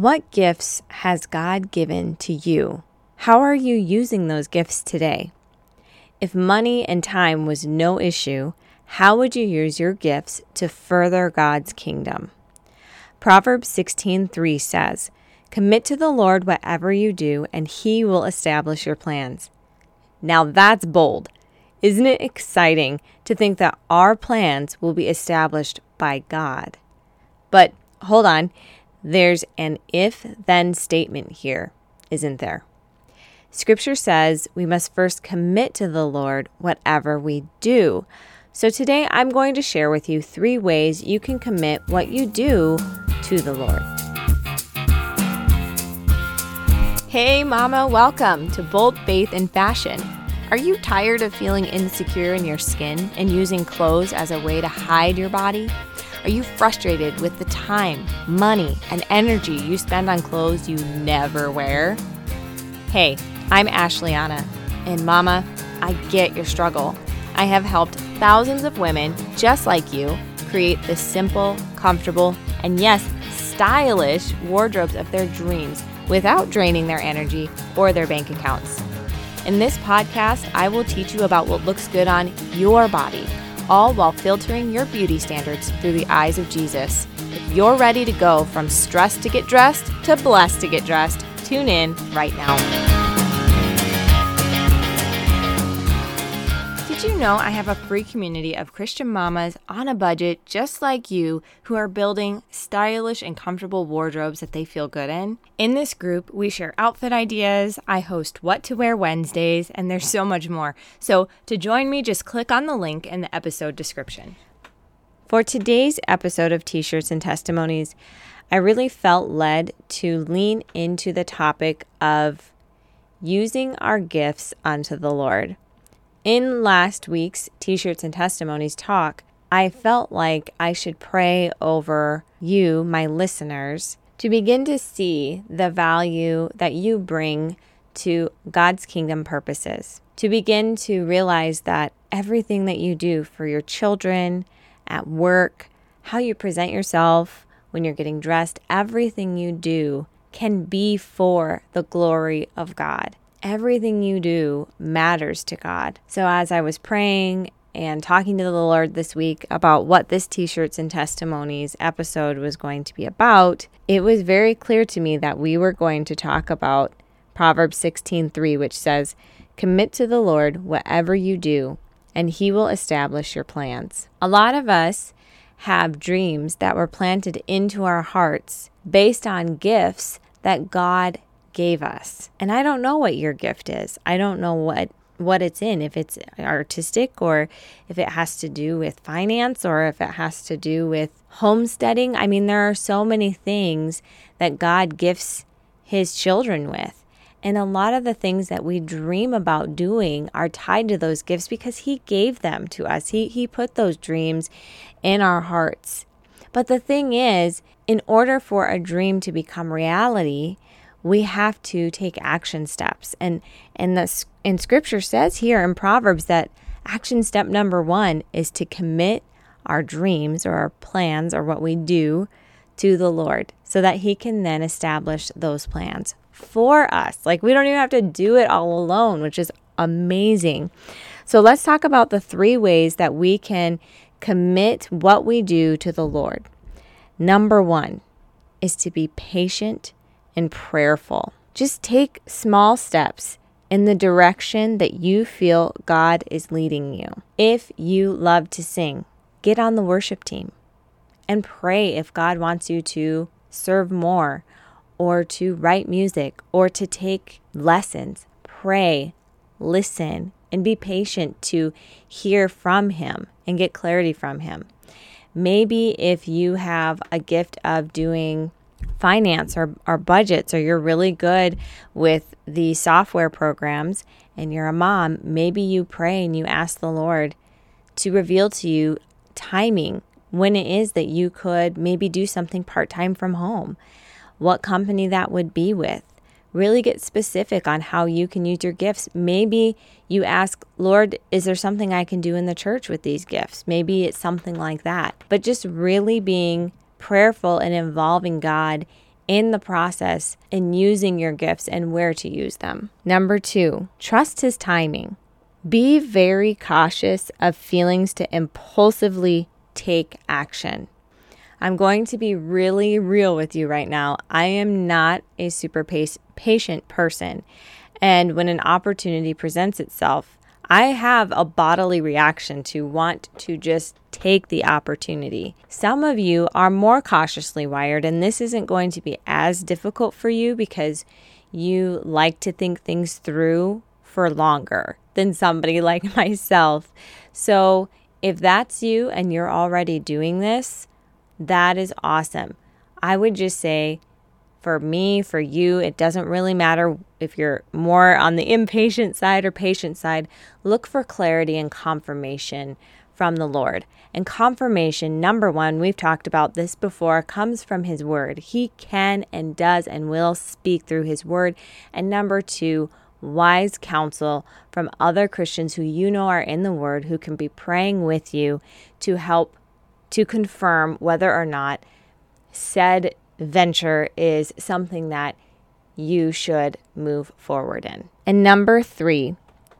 What gifts has God given to you? How are you using those gifts today? If money and time was no issue, how would you use your gifts to further God's kingdom? Proverbs 16:3 says, "Commit to the Lord whatever you do, and he will establish your plans." Now that's bold. Isn't it exciting to think that our plans will be established by God? But hold on, there's an if then statement here, isn't there? Scripture says we must first commit to the Lord whatever we do. So today I'm going to share with you three ways you can commit what you do to the Lord. Hey, Mama, welcome to Bold Faith and Fashion. Are you tired of feeling insecure in your skin and using clothes as a way to hide your body? Are you frustrated with the time, money, and energy you spend on clothes you never wear? Hey, I'm Ashleana, and Mama, I get your struggle. I have helped thousands of women just like you create the simple, comfortable, and yes, stylish wardrobes of their dreams without draining their energy or their bank accounts. In this podcast, I will teach you about what looks good on your body all while filtering your beauty standards through the eyes of Jesus. If you're ready to go from stressed to get dressed to blessed to get dressed, tune in right now. Did you know I have a free community of Christian mamas on a budget just like you who are building stylish and comfortable wardrobes that they feel good in? In this group, we share outfit ideas, I host What to Wear Wednesdays, and there's so much more. So to join me, just click on the link in the episode description. For today's episode of T shirts and testimonies, I really felt led to lean into the topic of using our gifts unto the Lord. In last week's T shirts and testimonies talk, I felt like I should pray over you, my listeners, to begin to see the value that you bring to God's kingdom purposes. To begin to realize that everything that you do for your children, at work, how you present yourself when you're getting dressed, everything you do can be for the glory of God everything you do matters to God. So as I was praying and talking to the Lord this week about what this T shirts and testimonies episode was going to be about, it was very clear to me that we were going to talk about Proverbs 16:3, which says, Commit to the Lord whatever you do, and he will establish your plans. A lot of us have dreams that were planted into our hearts based on gifts that God gave us. And I don't know what your gift is. I don't know what what it's in, if it's artistic or if it has to do with finance or if it has to do with homesteading. I mean, there are so many things that God gifts his children with. And a lot of the things that we dream about doing are tied to those gifts because he gave them to us. He he put those dreams in our hearts. But the thing is, in order for a dream to become reality, we have to take action steps. And and the in scripture says here in Proverbs that action step number 1 is to commit our dreams or our plans or what we do to the Lord so that he can then establish those plans for us. Like we don't even have to do it all alone, which is amazing. So let's talk about the three ways that we can commit what we do to the Lord. Number 1 is to be patient and prayerful. Just take small steps in the direction that you feel God is leading you. If you love to sing, get on the worship team and pray if God wants you to serve more or to write music or to take lessons. Pray, listen, and be patient to hear from Him and get clarity from Him. Maybe if you have a gift of doing finance or, or budgets or you're really good with the software programs and you're a mom, maybe you pray and you ask the Lord to reveal to you timing when it is that you could maybe do something part time from home, what company that would be with. Really get specific on how you can use your gifts. Maybe you ask, Lord, is there something I can do in the church with these gifts? Maybe it's something like that. But just really being prayerful and involving God in the process in using your gifts and where to use them. Number two, trust his timing. Be very cautious of feelings to impulsively take action. I'm going to be really real with you right now. I am not a super patient person. And when an opportunity presents itself, I have a bodily reaction to want to just take the opportunity. Some of you are more cautiously wired, and this isn't going to be as difficult for you because you like to think things through for longer than somebody like myself. So, if that's you and you're already doing this, that is awesome. I would just say for me, for you, it doesn't really matter if you're more on the impatient side or patient side. Look for clarity and confirmation from the Lord. And confirmation, number one, we've talked about this before, comes from His Word. He can and does and will speak through His Word. And number two, wise counsel from other Christians who you know are in the Word, who can be praying with you to help to confirm whether or not said venture is something that you should move forward in. And number three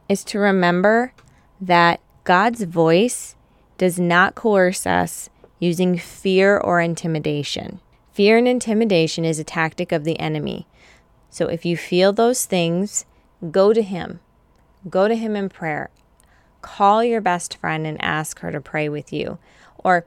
is to remember that God's voice does not coerce us using fear or intimidation. Fear and intimidation is a tactic of the enemy. So if you feel those things, go to Him. Go to Him in prayer. Call your best friend and ask her to pray with you. Or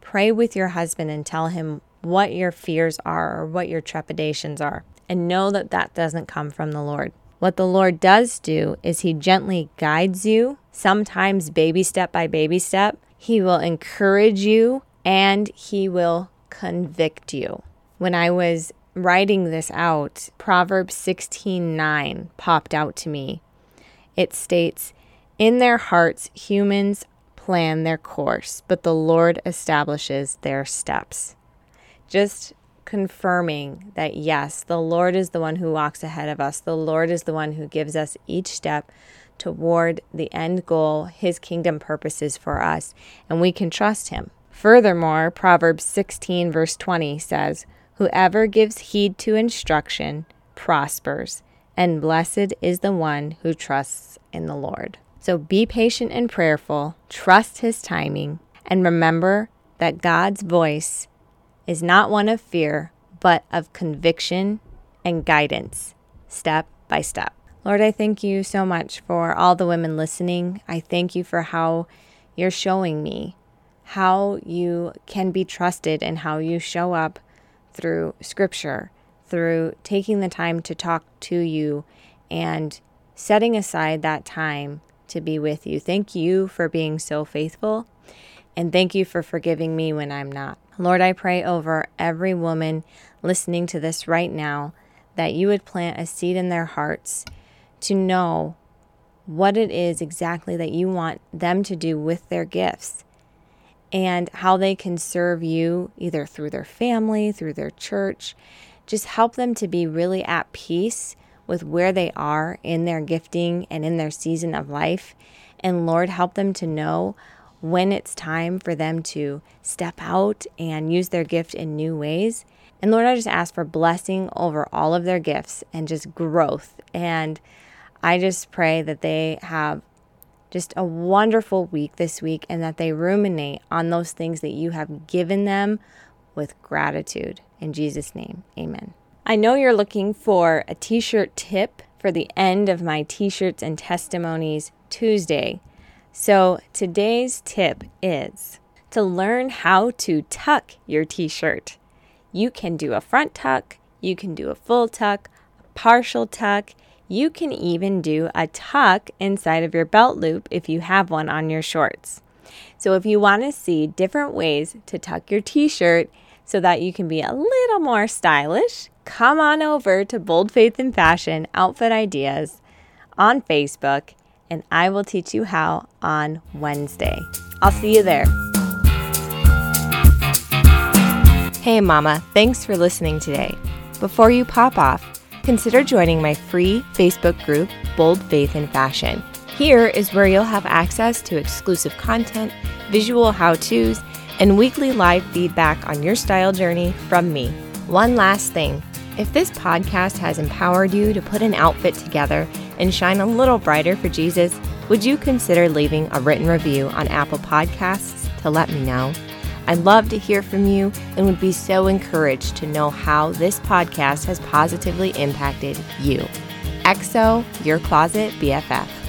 pray with your husband and tell him what your fears are or what your trepidations are. And know that that doesn't come from the Lord. What the Lord does do is He gently guides you, sometimes baby step by baby step. He will encourage you and He will convict you. When I was writing this out, Proverbs 16:9 popped out to me. It states, "In their hearts humans plan their course, but the Lord establishes their steps." Just confirming that yes, the Lord is the one who walks ahead of us. The Lord is the one who gives us each step toward the end goal, his kingdom purposes for us, and we can trust him. Furthermore, Proverbs 16, verse 20 says, Whoever gives heed to instruction prospers, and blessed is the one who trusts in the Lord. So be patient and prayerful, trust his timing, and remember that God's voice is not one of fear, but of conviction and guidance, step by step. Lord, I thank you so much for all the women listening. I thank you for how you're showing me how you can be trusted and how you show up through scripture, through taking the time to talk to you and setting aside that time to be with you. Thank you for being so faithful and thank you for forgiving me when I'm not. Lord, I pray over every woman listening to this right now that you would plant a seed in their hearts to know what it is exactly that you want them to do with their gifts and how they can serve you either through their family, through their church. Just help them to be really at peace with where they are in their gifting and in their season of life. And Lord, help them to know when it's time for them to step out and use their gift in new ways. And Lord, I just ask for blessing over all of their gifts and just growth. And I just pray that they have just a wonderful week this week and that they ruminate on those things that you have given them with gratitude. In Jesus' name, amen. I know you're looking for a t shirt tip for the end of my t shirts and testimonies Tuesday. So today's tip is to learn how to tuck your t shirt. You can do a front tuck, you can do a full tuck, a partial tuck, you can even do a tuck inside of your belt loop if you have one on your shorts. So, if you want to see different ways to tuck your t shirt so that you can be a little more stylish, come on over to Bold Faith and Fashion Outfit Ideas on Facebook and I will teach you how on Wednesday. I'll see you there. Hey, Mama, thanks for listening today. Before you pop off, consider joining my free Facebook group, Bold Faith and Fashion. Here is where you'll have access to exclusive content, visual how to's, and weekly live feedback on your style journey from me. One last thing if this podcast has empowered you to put an outfit together and shine a little brighter for Jesus, would you consider leaving a written review on Apple Podcasts to let me know? I'd love to hear from you and would be so encouraged to know how this podcast has positively impacted you. EXO, your closet BFF.